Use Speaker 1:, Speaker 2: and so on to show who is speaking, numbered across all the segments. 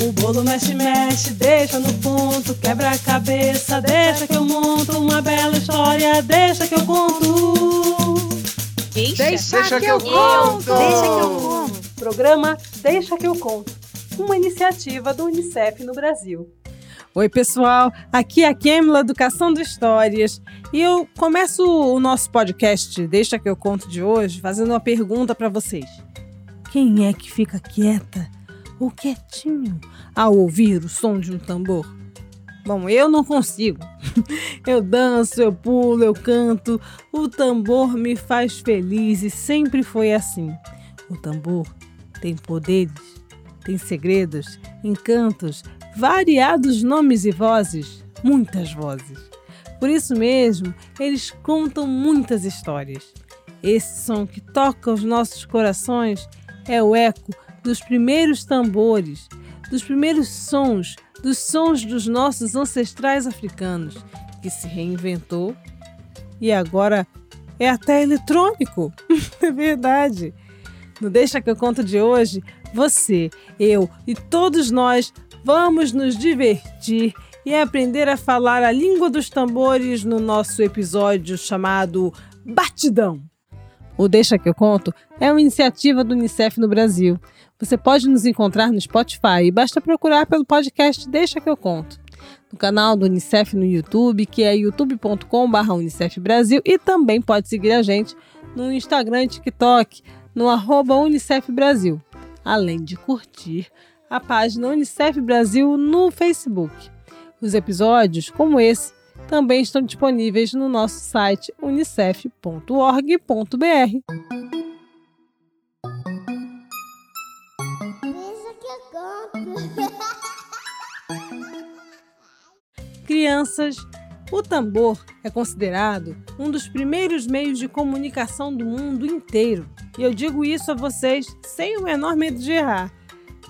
Speaker 1: O bolo mexe, mexe, deixa no ponto, quebra a cabeça, deixa que eu monto uma bela história, deixa que eu conto.
Speaker 2: Deixa,
Speaker 3: Deixa que eu conto.
Speaker 2: Deixa que eu conto.
Speaker 1: Programa Deixa que eu conto, uma iniciativa do UNICEF no Brasil. Oi, pessoal. Aqui é a Kemla Educação do Histórias. E eu começo o nosso podcast Deixa que eu conto de hoje fazendo uma pergunta para vocês. Quem é que fica quieta ou quietinho ao ouvir o som de um tambor? Bom, eu não consigo. Eu danço, eu pulo, eu canto. O tambor me faz feliz e sempre foi assim. O tambor tem poderes, tem segredos, encantos, variados nomes e vozes, muitas vozes. Por isso mesmo, eles contam muitas histórias. Esse som que toca os nossos corações é o eco dos primeiros tambores, dos primeiros sons, dos sons dos nossos ancestrais africanos, que se reinventou e agora é até eletrônico. é verdade. No Deixa que eu conto de hoje, você, eu e todos nós vamos nos divertir e aprender a falar a língua dos tambores no nosso episódio chamado Batidão. O Deixa que eu conto é uma iniciativa do Unicef no Brasil. Você pode nos encontrar no Spotify e basta procurar pelo podcast Deixa que eu conto. No canal do Unicef no YouTube, que é youtube.com.br Unicef e também pode seguir a gente no Instagram e TikTok, no arroba Unicef Brasil, além de curtir a página Unicef Brasil no Facebook. Os episódios, como esse, também estão disponíveis no nosso site unicef.org.br. Crianças, o tambor é considerado um dos primeiros meios de comunicação do mundo inteiro. E eu digo isso a vocês sem o menor medo de errar.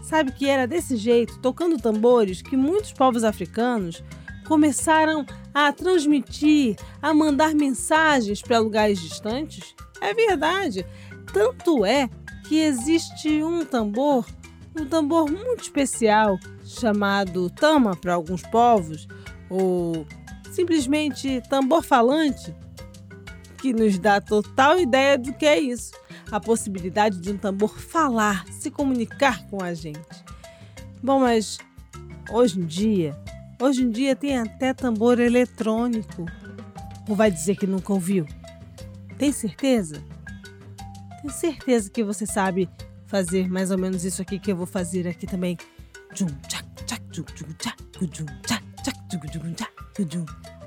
Speaker 1: Sabe que era desse jeito, tocando tambores, que muitos povos africanos começaram a transmitir, a mandar mensagens para lugares distantes? É verdade. Tanto é que existe um tambor, um tambor muito especial, chamado tama para alguns povos, ou simplesmente tambor falante, que nos dá total ideia do que é isso a possibilidade de um tambor falar, se comunicar com a gente. Bom, mas hoje em dia, hoje em dia tem até tambor eletrônico. Ou vai dizer que nunca ouviu? Tem certeza? Tenho certeza que você sabe fazer mais ou menos isso aqui que eu vou fazer aqui também. Jum, tchac, tchac, jum, jum, tchac, jum, tchac,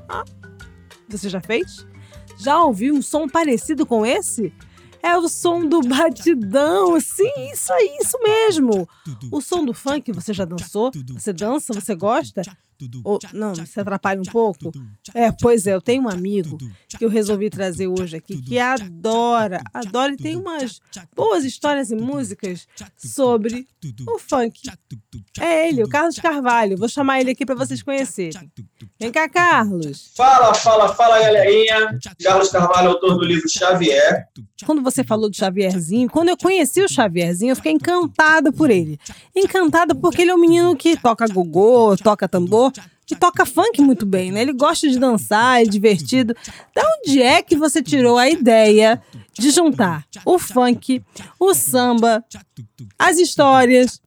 Speaker 1: Ah, você já fez? Já ouviu um som parecido com esse? É o som do batidão. Sim, isso aí, isso mesmo. O som do funk, você já dançou? Você dança? Você gosta? Ou, não, se atrapalha um pouco? É, pois é, eu tenho um amigo que eu resolvi trazer hoje aqui que adora, adora e tem umas boas histórias e músicas sobre o funk. É ele, o Carlos Carvalho. Vou chamar ele aqui para vocês conhecerem. Vem cá, Carlos.
Speaker 4: Fala, fala, fala, galerinha. Carlos Carvalho, autor do livro Xavier.
Speaker 1: Quando você falou do Xavierzinho, quando eu conheci o Xavierzinho, eu fiquei encantada por ele. Encantada porque ele é um menino que toca gogô, toca tambor, que toca funk muito bem, né? Ele gosta de dançar, é divertido. Da onde é que você tirou a ideia de juntar o funk, o samba, as histórias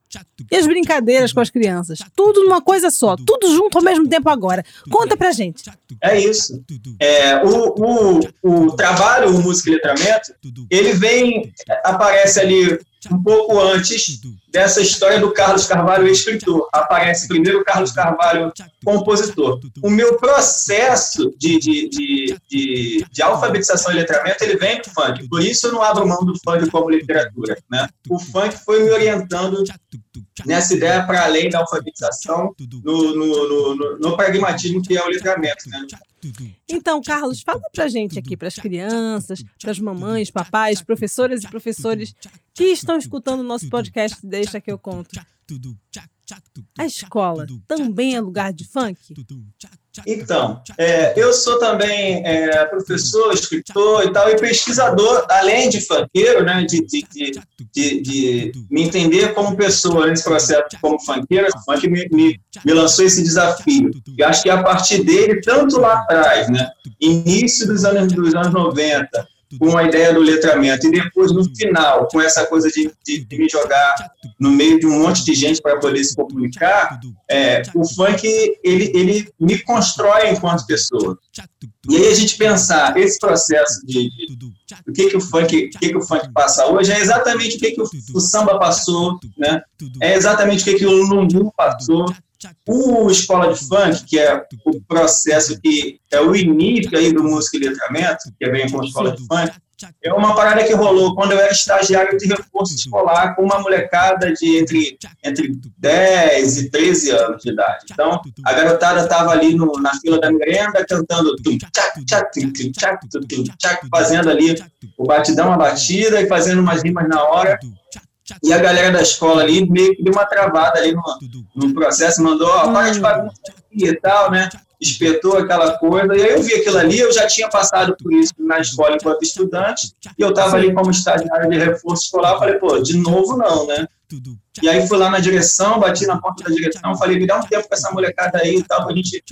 Speaker 1: e as brincadeiras com as crianças? Tudo numa coisa só, tudo junto ao mesmo tempo agora. Conta pra gente.
Speaker 4: É isso. É, o, o, o trabalho, o música e letramento, ele vem, aparece ali um pouco antes dessa história do Carlos Carvalho, escritor. Aparece primeiro o Carlos Carvalho, compositor. O meu processo de, de, de, de, de alfabetização e letramento, ele vem do funk. Por isso eu não abro mão do funk como literatura. Né? O funk foi me orientando nessa ideia para além da alfabetização, no, no, no, no, pragmatismo que é o letramento. Né?
Speaker 1: Então, Carlos, fala pra gente aqui, para as crianças, para as mamães, papais, professoras e professores que estão escutando o nosso podcast Deixa que eu conto. A escola também é lugar de funk?
Speaker 4: Então, é, eu sou também é, professor, escritor e tal, e pesquisador, além de funkeiro, né, de, de, de, de, me entender como pessoa nesse processo como funkeiro, o funk me, me, me lançou esse desafio. E acho que a partir dele, tanto lá atrás, né, início dos anos, dos anos 90, com a ideia do letramento, e depois, no final, com essa coisa de, de, de me jogar no meio de um monte de gente para poder se comunicar, é, o funk, ele, ele me constrói enquanto pessoa. E aí a gente pensar, esse processo de, o que, que o funk, o que, que o funk passa hoje é exatamente o que, que o, o samba passou, né? é exatamente o que, que o lumbu passou, o Escola de Funk, que é o processo que é o início aí do música e letramento, que vem com a Escola de Funk, é uma parada que rolou quando eu era estagiário de reforço escolar com uma molecada de entre, entre 10 e 13 anos de idade. Então, a garotada estava ali no, na fila da merenda cantando fazendo ali o batidão, a batida e fazendo umas rimas na hora. E a galera da escola ali meio que deu uma travada ali no, no processo, mandou, ó, para de bagunça e tal, né? espetou aquela coisa, e aí eu vi aquilo ali, eu já tinha passado por isso na escola enquanto estudante, e eu estava ali como estagiário de reforço escolar, falei, pô, de novo não, né? E aí fui lá na direção, bati na porta da direção, falei, me dá um tempo com essa molecada aí e tal, pra gente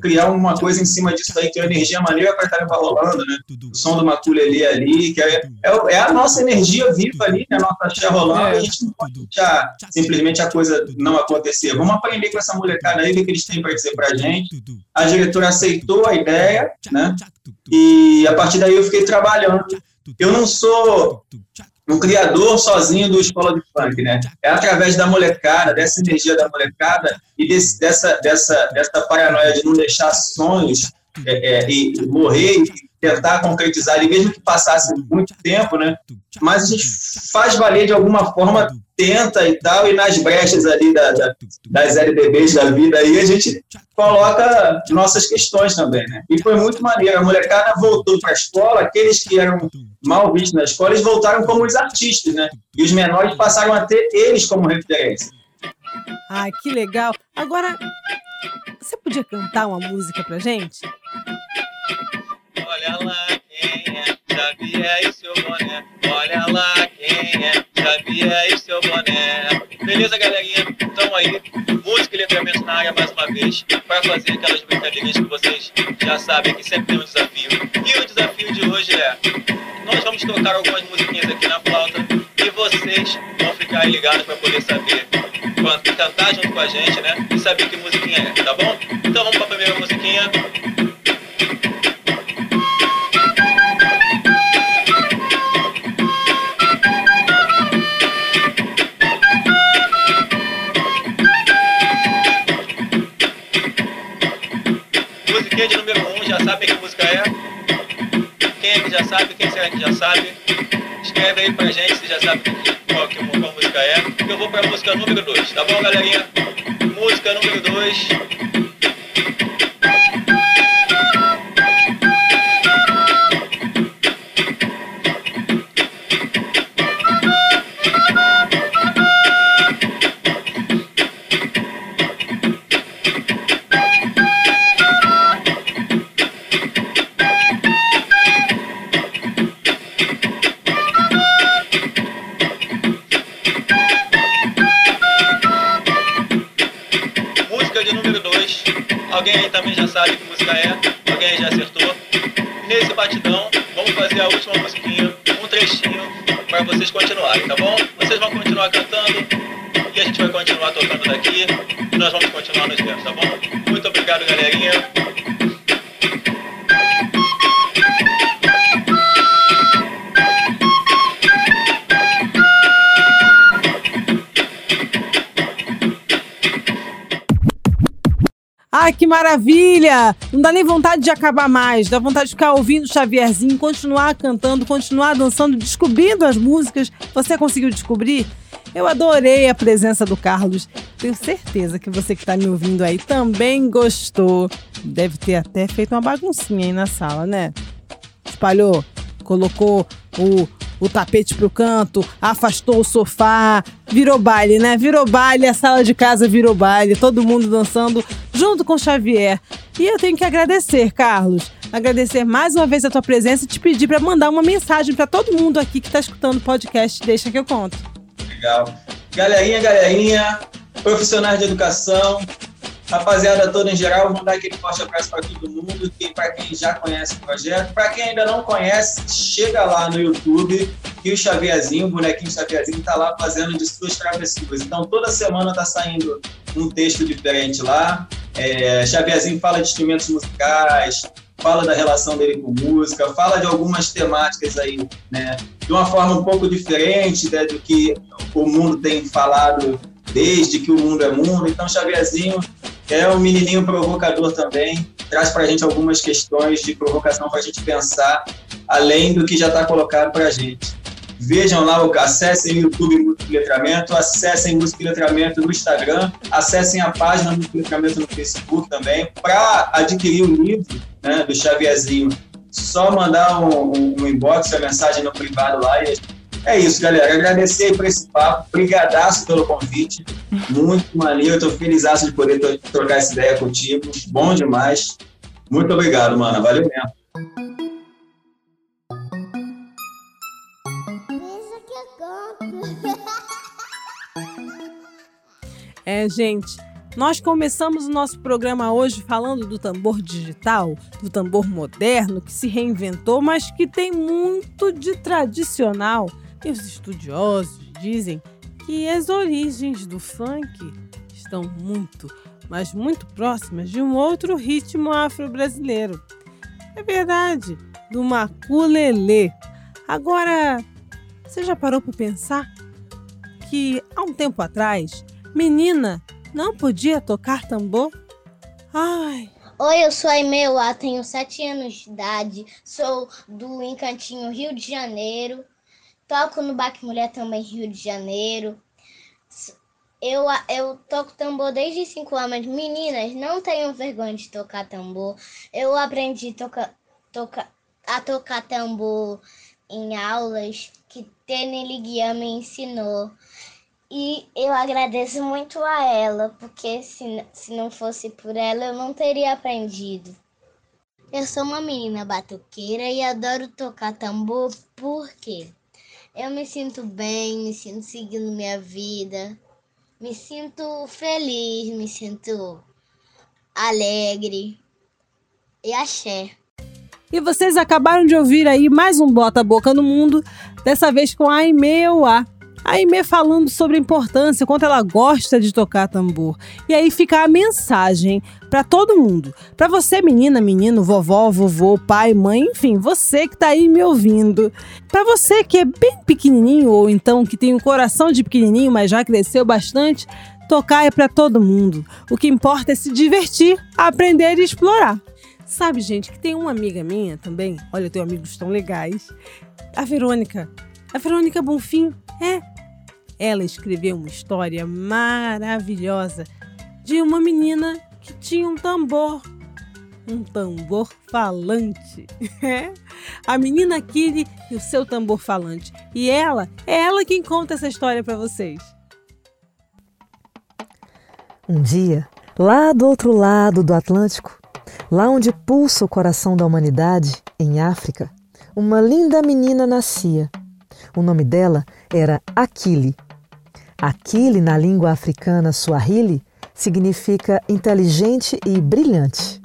Speaker 4: criar uma coisa em cima disso aí, que é a energia maneira para estar rolando, né? O som do maculelê ali, que é, é, é, a nossa energia viva ali, né? A nossa axé rolando, a gente não pode deixar simplesmente a coisa não acontecer. Vamos aprender com essa molecada aí, o que eles têm para dizer pra gente. A diretora aceitou a ideia, né? E a partir daí eu fiquei trabalhando. Eu não sou um criador sozinho do Escola de Funk, né? É através da molecada, dessa energia da molecada e desse, dessa, dessa, dessa paranoia de não deixar sonhos é, é, e morrer e tentar concretizar, e mesmo que passasse muito tempo, né? Mas a gente faz valer de alguma forma, tenta e tal, e nas brechas ali da, da, das LDBs da vida aí, a gente coloca nossas questões também, né? E foi muito maneiro. A molecada voltou para a escola, aqueles que eram mal vistos na escola, eles voltaram como os artistas, né? E os menores passaram a ter eles como referência.
Speaker 1: Ai, que legal. Agora, você podia cantar uma música pra gente?
Speaker 3: Xavier e seu boné. Olha lá quem é, Xavier e seu boné. Beleza, galerinha? Então aí, música e letramento na área mais uma vez, para fazer aquelas brincadeirinhas que vocês já sabem que sempre tem um desafio. E o desafio de hoje é nós vamos tocar algumas musiquinhas aqui na flauta e vocês vão ficar ligados para poder saber cantar junto com a gente, né? E saber que musiquinha é, tá bom? Então vamos para a primeira musiquinha. Musiquinha de número 1, um, já sabe que música é? Quem é que já sabe, quem será que já sabe? Escreve aí pra gente se já sabe qual, qual música é. Eu vou pra música número 2, tá bom, galerinha? Música número 2. Sabe que música é? Alguém já acertou? Nesse batidão, vamos fazer a última musiquinha, um trechinho, para vocês continuarem, tá bom? Vocês vão continuar cantando e a gente vai continuar tocando daqui e nós vamos continuar nos vendo, tá bom? Muito obrigado, galerinha.
Speaker 1: Ai, que maravilha! Não dá nem vontade de acabar mais, dá vontade de ficar ouvindo Xavierzinho, continuar cantando, continuar dançando, descobrindo as músicas. Você conseguiu descobrir? Eu adorei a presença do Carlos. Tenho certeza que você que está me ouvindo aí também gostou. Deve ter até feito uma baguncinha aí na sala, né? Espalhou, colocou o o tapete pro canto, afastou o sofá, virou baile, né? Virou baile, a sala de casa virou baile, todo mundo dançando junto com Xavier. E eu tenho que agradecer, Carlos. Agradecer mais uma vez a tua presença e te pedir para mandar uma mensagem para todo mundo aqui que está escutando o podcast Deixa que eu conto.
Speaker 4: Legal. Galerinha, galerinha, profissionais de educação, rapaziada toda em geral, vou dar aquele forte abraço para todo mundo, para quem já conhece o projeto. Para quem ainda não conhece, chega lá no YouTube, que o Xavierzinho, o bonequinho Xavierzinho, está lá fazendo de suas travessuras. Então, toda semana está saindo um texto diferente lá. É, Xavierzinho fala de instrumentos musicais, fala da relação dele com música, fala de algumas temáticas aí, né, de uma forma um pouco diferente né, do que o mundo tem falado desde que o mundo é mundo. Então, Xavierzinho é um menininho provocador também, traz para a gente algumas questões de provocação para a gente pensar, além do que já está colocado para a gente. Vejam lá, acessem o YouTube Música e Letramento, acessem Música e Letramento no Instagram, acessem a página Música e Letramento no Facebook também. Para adquirir o livro né, do Xavierzinho, só mandar um, um, um inbox, a mensagem no privado lá e é isso, galera. Agradecer por esse papo. Brigadaço pelo convite. Muito maneiro. Eu tô feliz de poder trocar essa ideia contigo. Bom demais. Muito obrigado, mano. Valeu mesmo.
Speaker 1: É, gente, nós começamos o nosso programa hoje falando do tambor digital, do tambor moderno que se reinventou, mas que tem muito de tradicional e os estudiosos dizem que as origens do funk estão muito, mas muito próximas de um outro ritmo afro-brasileiro. É verdade, do maculelê. Agora, você já parou para pensar que há um tempo atrás, menina não podia tocar tambor? Ai,
Speaker 2: Oi, eu sou a Imeua, tenho 7 anos de idade, sou do Encantinho, Rio de Janeiro. Toco no Baque Mulher também, Rio de Janeiro. Eu, eu toco tambor desde 5 anos. Meninas, não tenham vergonha de tocar tambor. Eu aprendi toca, toca, a tocar tambor em aulas que Tene Liguian me ensinou. E eu agradeço muito a ela, porque se, se não fosse por ela, eu não teria aprendido. Eu sou uma menina batuqueira e adoro tocar tambor porque eu me sinto bem, me sinto seguindo minha vida, me sinto feliz, me sinto alegre e axé.
Speaker 1: E vocês acabaram de ouvir aí mais um Bota Boca no Mundo, dessa vez com a Aimee Euá. A Aimee falando sobre a importância, quanto ela gosta de tocar tambor. E aí fica a mensagem para todo mundo. Para você, menina, menino, vovó, vovô, pai, mãe, enfim, você que tá aí me ouvindo. Para você que é bem pequenininho ou então que tem um coração de pequenininho, mas já cresceu bastante, tocar é para todo mundo. O que importa é se divertir, aprender e explorar. Sabe, gente, que tem uma amiga minha também. Olha, eu tenho amigos tão legais. A Verônica. A Verônica Bonfim. É. Ela escreveu uma história maravilhosa de uma menina que tinha um tambor. Um tambor falante. É. A menina Kiri e o seu tambor falante. E ela, é ela quem conta essa história para vocês.
Speaker 5: Um dia, lá do outro lado do Atlântico, lá onde pulsa o coração da humanidade, em África, uma linda menina nascia. O nome dela era Aquile. Aquile, na língua africana Swahili, significa inteligente e brilhante.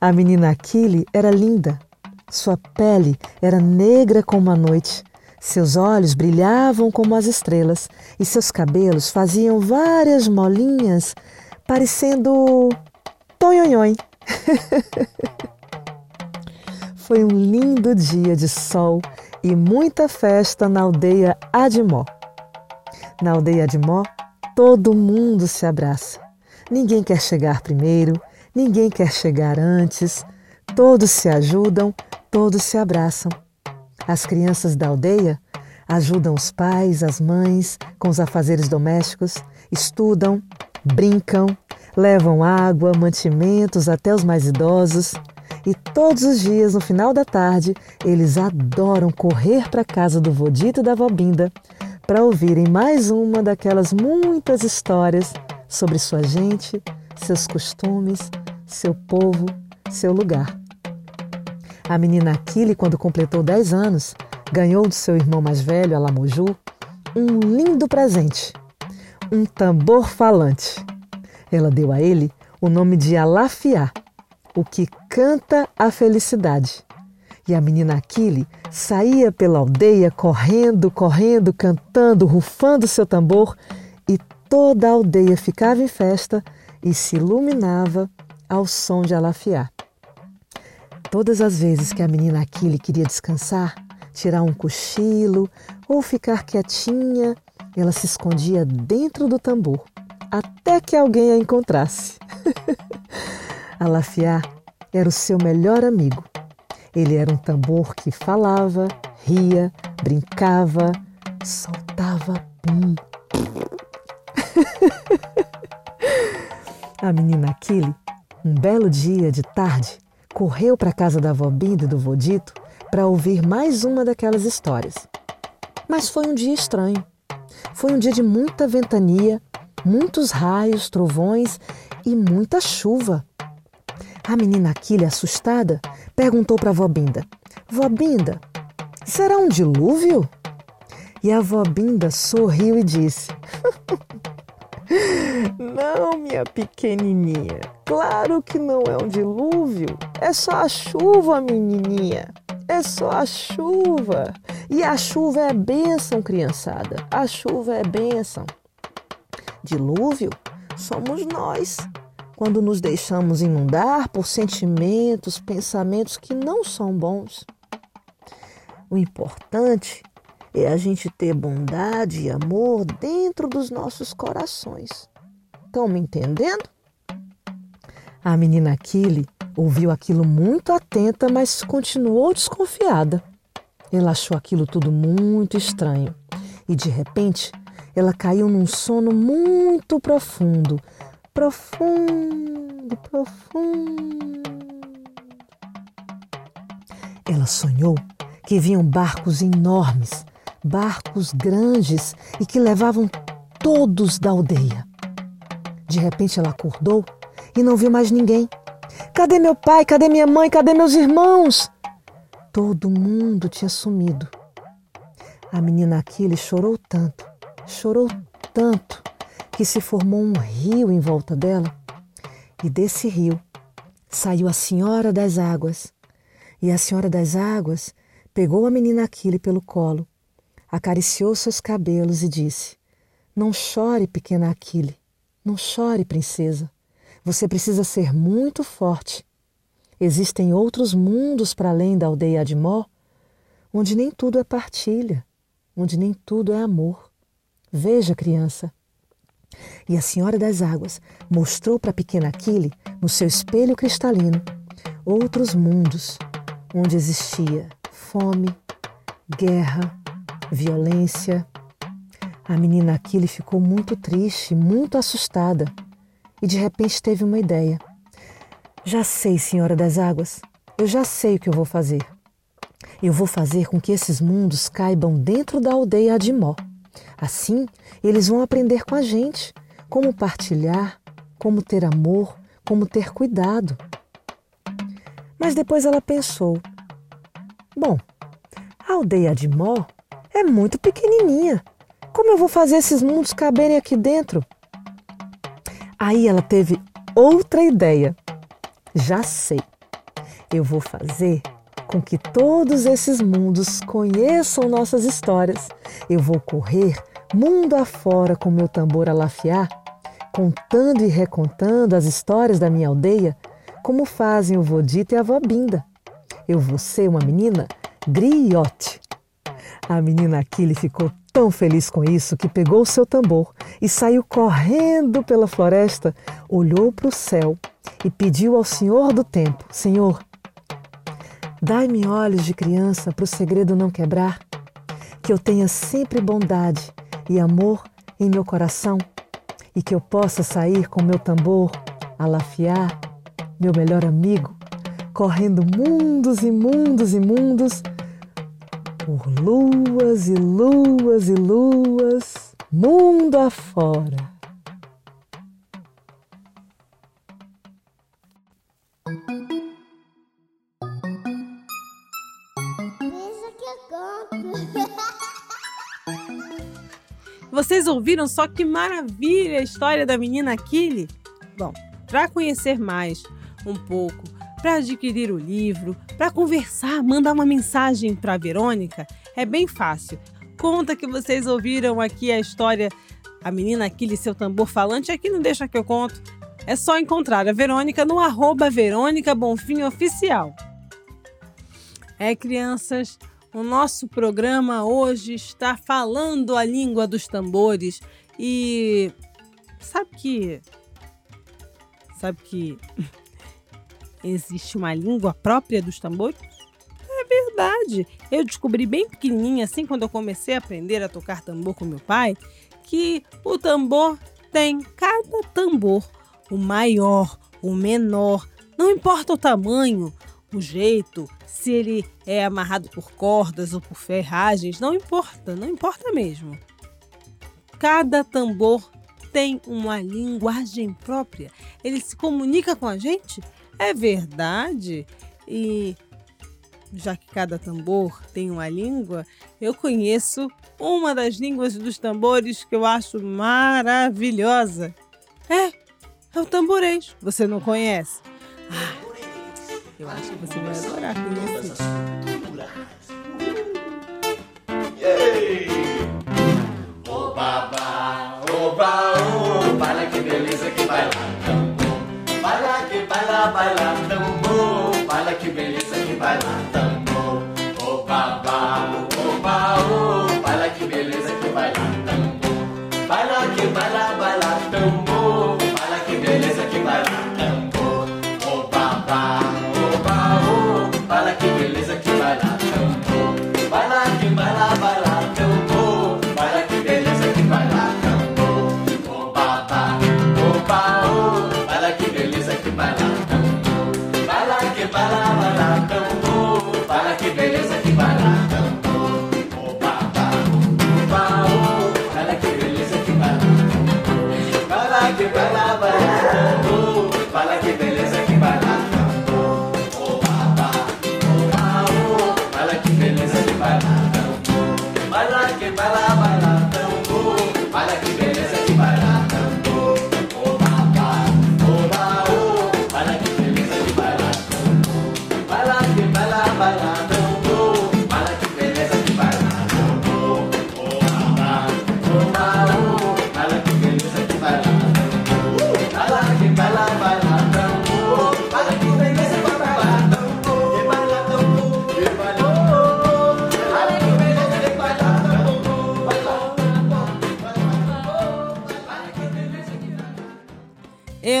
Speaker 5: A menina Aquile era linda. Sua pele era negra como a noite. Seus olhos brilhavam como as estrelas e seus cabelos faziam várias molinhas, parecendo tonhonhon. Foi um lindo dia de sol e muita festa na aldeia Adimó. Na aldeia Adimó, todo mundo se abraça. Ninguém quer chegar primeiro, ninguém quer chegar antes. Todos se ajudam, todos se abraçam. As crianças da aldeia ajudam os pais, as mães com os afazeres domésticos, estudam, brincam, levam água, mantimentos até os mais idosos. E todos os dias, no final da tarde, eles adoram correr para a casa do Vodito e da Vobinda para ouvirem mais uma daquelas muitas histórias sobre sua gente, seus costumes, seu povo, seu lugar. A menina Aquile, quando completou 10 anos, ganhou do seu irmão mais velho, Alamoju, um lindo presente, um tambor falante. Ela deu a ele o nome de Alafiá, o que canta a felicidade. E a menina Aquile saía pela aldeia correndo, correndo, cantando, rufando seu tambor, e toda a aldeia ficava em festa e se iluminava ao som de Alafiá. Todas as vezes que a menina Aquile queria descansar, tirar um cochilo ou ficar quietinha, ela se escondia dentro do tambor, até que alguém a encontrasse. Alafiá era o seu melhor amigo. Ele era um tambor que falava, ria, brincava, soltava pum. a menina Aquile, um belo dia de tarde, correu para a casa da avó Binda e do Vodito para ouvir mais uma daquelas histórias. Mas foi um dia estranho. Foi um dia de muita ventania, muitos raios, trovões e muita chuva. A menina Aquile, assustada, perguntou para vó Binda: Vó Binda, será um dilúvio? E a vó Binda sorriu e disse: Não, minha pequenininha, claro que não é um dilúvio, é só a chuva, menininha. É só a chuva. E a chuva é bênção, criançada. A chuva é bênção. Dilúvio somos nós. Quando nos deixamos inundar por sentimentos, pensamentos que não são bons. O importante é a gente ter bondade e amor dentro dos nossos corações. Estão me entendendo? A menina Aquile Ouviu aquilo muito atenta, mas continuou desconfiada. Ela achou aquilo tudo muito estranho e de repente ela caiu num sono muito profundo profundo, profundo. Ela sonhou que vinham barcos enormes, barcos grandes e que levavam todos da aldeia. De repente ela acordou e não viu mais ninguém. Cadê meu pai? Cadê minha mãe? Cadê meus irmãos? Todo mundo tinha sumido. A menina Aquiles chorou tanto, chorou tanto, que se formou um rio em volta dela. E desse rio saiu a Senhora das Águas. E a Senhora das Águas pegou a menina Aquiles pelo colo, acariciou seus cabelos e disse: Não chore, pequena Aquiles, não chore, princesa. Você precisa ser muito forte. Existem outros mundos para além da aldeia de Mó, onde nem tudo é partilha, onde nem tudo é amor. Veja, criança. E a Senhora das Águas mostrou para a pequena Aquile, no seu espelho cristalino, outros mundos onde existia fome, guerra, violência. A menina Aquile ficou muito triste, muito assustada e de repente teve uma ideia. Já sei, Senhora das Águas, eu já sei o que eu vou fazer. Eu vou fazer com que esses mundos caibam dentro da aldeia Adimó. Assim, eles vão aprender com a gente como partilhar, como ter amor, como ter cuidado. Mas depois ela pensou: bom, a aldeia Adimó é muito pequenininha. Como eu vou fazer esses mundos caberem aqui dentro? Aí ela teve outra ideia. Já sei. Eu vou fazer com que todos esses mundos conheçam nossas histórias. Eu vou correr mundo afora com meu tambor a lafiar, contando e recontando as histórias da minha aldeia, como fazem o Vodito e a Vobinda. Eu vou ser uma menina griote. A menina Aquile ficou tão feliz com isso que pegou o seu tambor e saiu correndo pela floresta, olhou para o céu e pediu ao Senhor do Tempo: Senhor, dai-me olhos de criança para o segredo não quebrar, que eu tenha sempre bondade e amor em meu coração e que eu possa sair com meu tambor a lafiar, meu melhor amigo, correndo mundos e mundos e mundos por luas e luas e luas, mundo afora.
Speaker 1: Vocês ouviram só que maravilha a história da menina Kili? Bom, para conhecer mais um pouco, para adquirir o livro, para conversar, mandar uma mensagem para Verônica, é bem fácil. Conta que vocês ouviram aqui a história a menina Kili seu tambor falante, aqui não deixa que eu conto. É só encontrar a Verônica no arroba Verônica Bonfim Oficial. É, crianças, o nosso programa hoje está falando a língua dos tambores e sabe que sabe que existe uma língua própria dos tambores? É verdade. Eu descobri bem pequenininha assim quando eu comecei a aprender a tocar tambor com meu pai, que o tambor tem cada tambor, o maior, o menor, não importa o tamanho, o jeito, se ele é amarrado por cordas ou por ferragens, não importa, não importa mesmo. Cada tambor tem uma linguagem própria. Ele se comunica com a gente? É verdade. E já que cada tambor tem uma língua, eu conheço uma das línguas dos tambores que eu acho maravilhosa. É, é o tamborês. Você não conhece? Ah, eu acho que você vai adorar conhecer.
Speaker 6: Oba, oba, oba, olha que beleza que vai lá, tambor. Vai lá que vai lá, tambor. Olha que beleza que vai lá, tambor.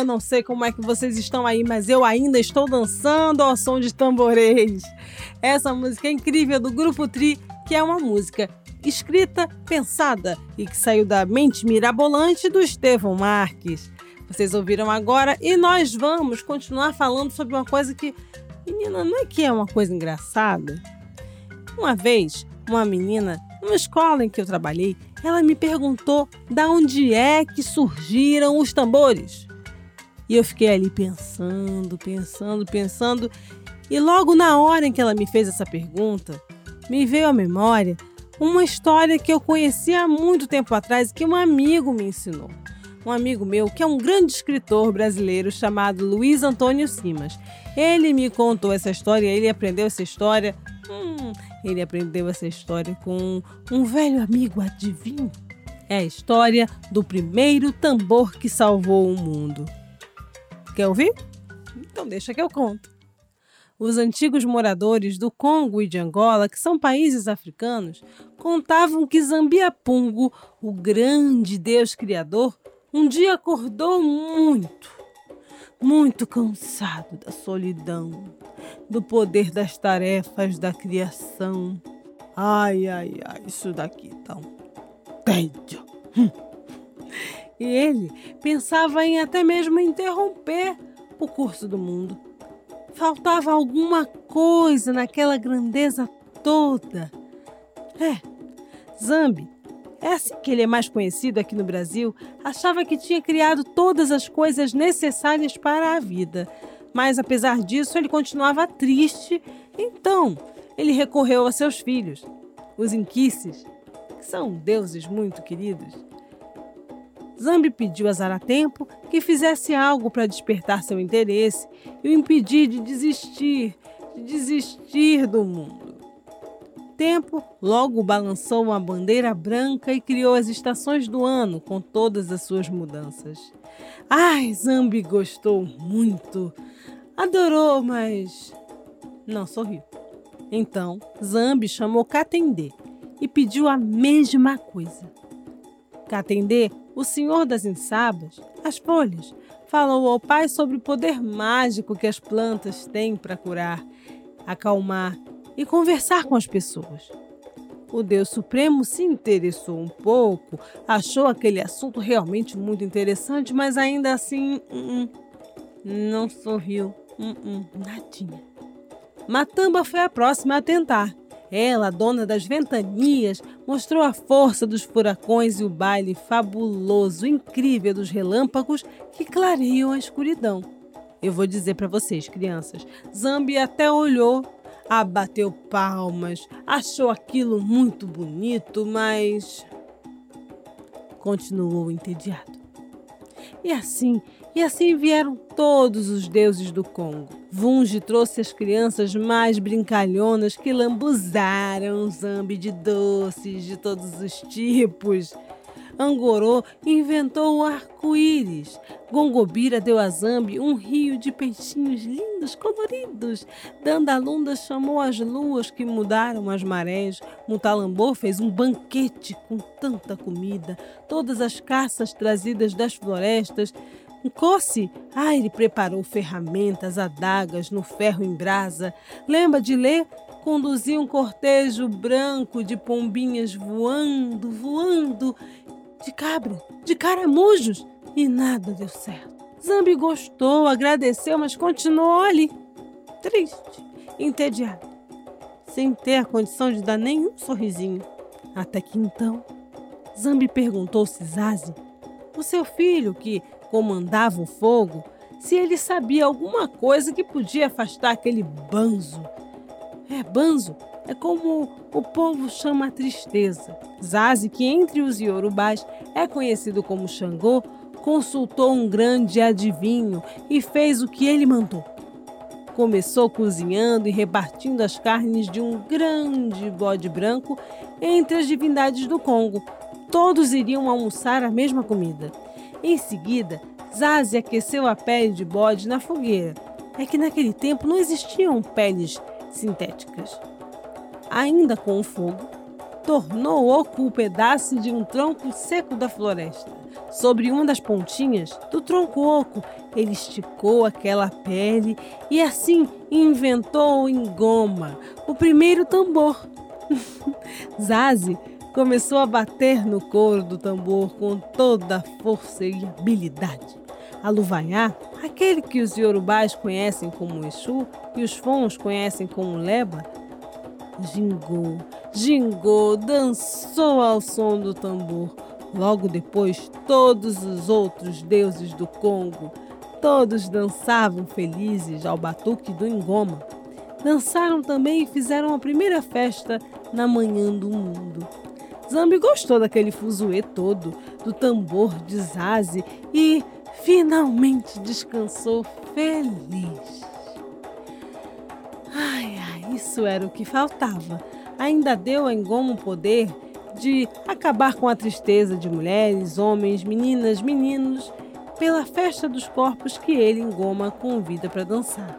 Speaker 1: Eu não sei como é que vocês estão aí, mas eu ainda estou dançando ao som de tamborês. Essa música é incrível do Grupo Tri, que é uma música escrita, pensada e que saiu da mente mirabolante do Estevão Marques. Vocês ouviram agora e nós vamos continuar falando sobre uma coisa que, menina, não é que é uma coisa engraçada? Uma vez, uma menina, numa escola em que eu trabalhei, ela me perguntou da onde é que surgiram os tambores. E eu fiquei ali pensando, pensando, pensando. E logo na hora em que ela me fez essa pergunta, me veio à memória uma história que eu conheci há muito tempo atrás que um amigo me ensinou. Um amigo meu que é um grande escritor brasileiro chamado Luiz Antônio Simas. Ele me contou essa história, ele aprendeu essa história. Hum, ele aprendeu essa história com um velho amigo, adivinho? É a história do primeiro tambor que salvou o mundo. Quer ouvir? Então deixa que eu conto. Os antigos moradores do Congo e de Angola, que são países africanos, contavam que Zambiapungo, o grande Deus criador, um dia acordou muito, muito cansado da solidão, do poder das tarefas da criação. Ai, ai, ai, isso daqui tá um tédio. Hum. E ele pensava em até mesmo interromper o curso do mundo. Faltava alguma coisa naquela grandeza toda. É, Zambi, assim que ele é mais conhecido aqui no Brasil, achava que tinha criado todas as coisas necessárias para a vida. Mas apesar disso, ele continuava triste. Então, ele recorreu a seus filhos, os inquices, que são deuses muito queridos. Zambi pediu a Zaratempo que fizesse algo para despertar seu interesse e o impedir de desistir, de desistir do mundo. Tempo logo balançou uma bandeira branca e criou as estações do ano com todas as suas mudanças. Ai, Zambi gostou muito. Adorou, mas não sorriu. Então, Zambi chamou Catendê e pediu a mesma coisa. Catendê, o senhor das ensabas, as folhas, falou ao pai sobre o poder mágico que as plantas têm para curar, acalmar e conversar com as pessoas. O Deus Supremo se interessou um pouco, achou aquele assunto realmente muito interessante, mas ainda assim hum não sorriu, hum, nadinha. Matamba foi a próxima a tentar. Ela, dona das ventanias, mostrou a força dos furacões e o baile fabuloso, incrível dos relâmpagos que clareiam a escuridão. Eu vou dizer para vocês, crianças, Zambi até olhou, abateu palmas, achou aquilo muito bonito, mas continuou entediado. E assim, e assim vieram todos os deuses do Congo. Vunge trouxe as crianças mais brincalhonas que lambuzaram zambi de doces de todos os tipos. Angorô inventou o arco-íris. Gongobira deu a Zambi um rio de peixinhos lindos, coloridos. Dandalunda chamou as luas que mudaram as marés. Mutalambô fez um banquete com tanta comida. Todas as caças trazidas das florestas Nkosi, ah, ele preparou ferramentas, adagas no ferro em brasa. Lembra de ler? Conduzia um cortejo branco de pombinhas voando, voando, de cabra, de caramujos, e nada deu certo. Zambi gostou, agradeceu, mas continuou ali, triste, entediado, sem ter a condição de dar nenhum sorrisinho. Até que então, Zambi perguntou se Zazi, o seu filho, que comandava o fogo, se ele sabia alguma coisa que podia afastar aquele banzo. É, banzo é como o povo chama a tristeza. Zazi, que entre os iorubás é conhecido como Xangô, consultou um grande adivinho e fez o que ele mandou. Começou cozinhando e repartindo as carnes de um grande bode branco entre as divindades do Congo. Todos iriam almoçar a mesma comida. Em seguida, Zazi aqueceu a pele de bode na fogueira. É que naquele tempo não existiam peles sintéticas. Ainda com o fogo, tornou oco o pedaço de um tronco seco da floresta. Sobre uma das pontinhas do tronco oco, ele esticou aquela pele e assim inventou em goma o primeiro tambor. Zazi começou a bater no couro do tambor com toda a força e habilidade. Aluvaiá, aquele que os iorubás conhecem como Exu e os fons conhecem como Leba, gingou, gingou, dançou ao som do tambor. Logo depois, todos os outros deuses do Congo, todos dançavam felizes ao batuque do Ngoma. Dançaram também e fizeram a primeira festa na manhã do mundo. Zambi gostou daquele fuzuê todo, do tambor de Zaze e finalmente descansou feliz. Ai, ai, isso era o que faltava. Ainda deu a Engoma o poder de acabar com a tristeza de mulheres, homens, meninas, meninos, pela festa dos corpos que ele, Engoma, convida para dançar.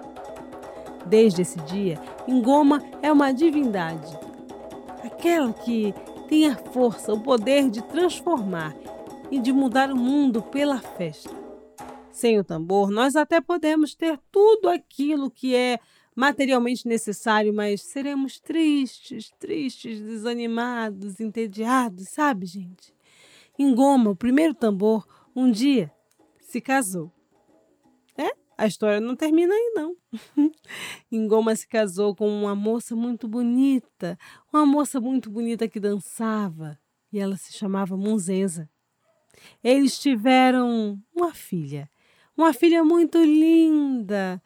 Speaker 1: Desde esse dia, Engoma é uma divindade, aquela que tem a força, o poder de transformar e de mudar o mundo pela festa. Sem o tambor, nós até podemos ter tudo aquilo que é materialmente necessário, mas seremos tristes, tristes, desanimados, entediados, sabe, gente? Em Goma, o primeiro tambor, um dia se casou. A história não termina aí, não. Engoma se casou com uma moça muito bonita, uma moça muito bonita que dançava, e ela se chamava Munzeza. Eles tiveram uma filha, uma filha muito linda,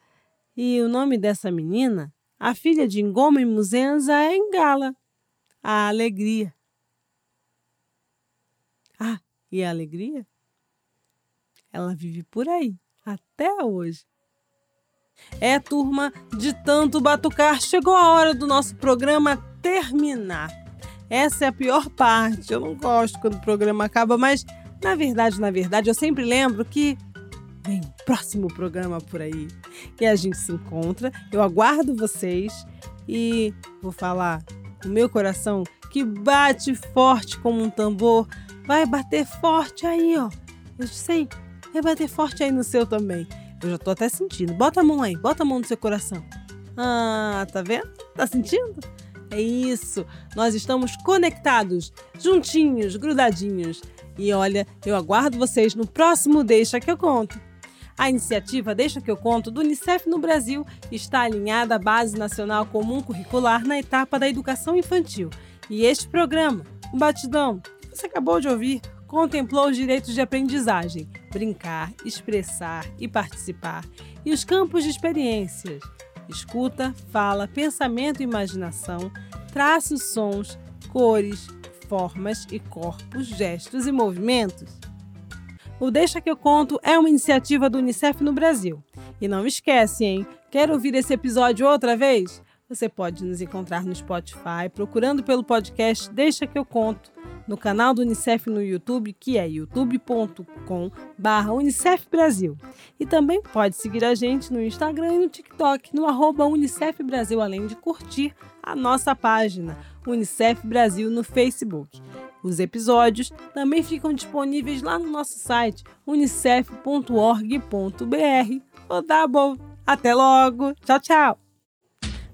Speaker 1: e o nome dessa menina, a filha de Engoma e Muzenza, é Engala, a alegria. Ah, e a alegria ela vive por aí, até hoje. É, turma, de tanto batucar, chegou a hora do nosso programa terminar. Essa é a pior parte. Eu não gosto quando o programa acaba, mas na verdade, na verdade, eu sempre lembro que vem próximo programa por aí. E a gente se encontra. Eu aguardo vocês e vou falar o meu coração que bate forte como um tambor, vai bater forte aí, ó. Eu sei, vai bater forte aí no seu também. Eu já tô até sentindo. Bota a mão aí, bota a mão no seu coração. Ah, tá vendo? Tá sentindo? É isso. Nós estamos conectados, juntinhos, grudadinhos. E olha, eu aguardo vocês no próximo Deixa que eu conto. A iniciativa Deixa que eu conto do Unicef no Brasil está alinhada à Base Nacional Comum Curricular na etapa da educação infantil. E este programa, o Batidão, que você acabou de ouvir, contemplou os direitos de aprendizagem, brincar, expressar e participar, e os campos de experiências, escuta, fala, pensamento e imaginação, traços, sons, cores, formas e corpos, gestos e movimentos. O Deixa que eu conto é uma iniciativa do UNICEF no Brasil. E não esquece, hein? Quer ouvir esse episódio outra vez? Você pode nos encontrar no Spotify procurando pelo podcast Deixa que eu conto no canal do Unicef no YouTube, que é youtube.com/barra Unicef Brasil. E também pode seguir a gente no Instagram e no TikTok, no arroba Unicef Brasil, além de curtir a nossa página Unicef Brasil no Facebook. Os episódios também ficam disponíveis lá no nosso site unicef.org.br. Oh, tá bom. Até logo. Tchau, tchau.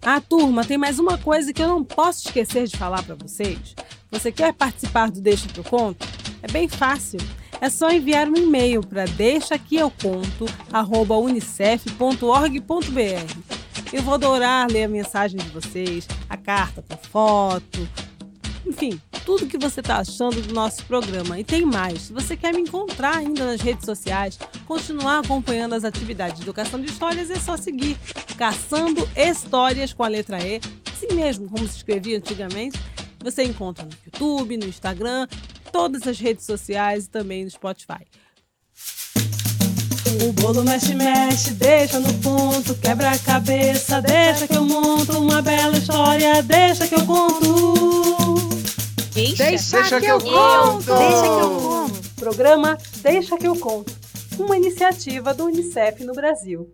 Speaker 1: Ah, turma, tem mais uma coisa que eu não posso esquecer de falar para vocês. Você quer participar do Deixa que eu conto? É bem fácil. É só enviar um e-mail para deixaqueuconto@unicef.org.br. Eu vou adorar ler a mensagem de vocês, a carta com foto, enfim, tudo que você está achando do nosso programa. E tem mais. Se você quer me encontrar ainda nas redes sociais, continuar acompanhando as atividades de educação de histórias, é só seguir Caçando Histórias com a letra E, assim mesmo como se escrevia antigamente. Você encontra no YouTube, no Instagram, todas as redes sociais e também no Spotify. O bolo mexe, mexe, deixa no ponto, quebra a cabeça, deixa que eu monto uma bela história, deixa que eu conto.
Speaker 7: Deixa, deixa, deixa que, eu, eu conto.
Speaker 1: Deixa que eu conto. Programa Deixa que eu conto, uma iniciativa do UNICEF no Brasil.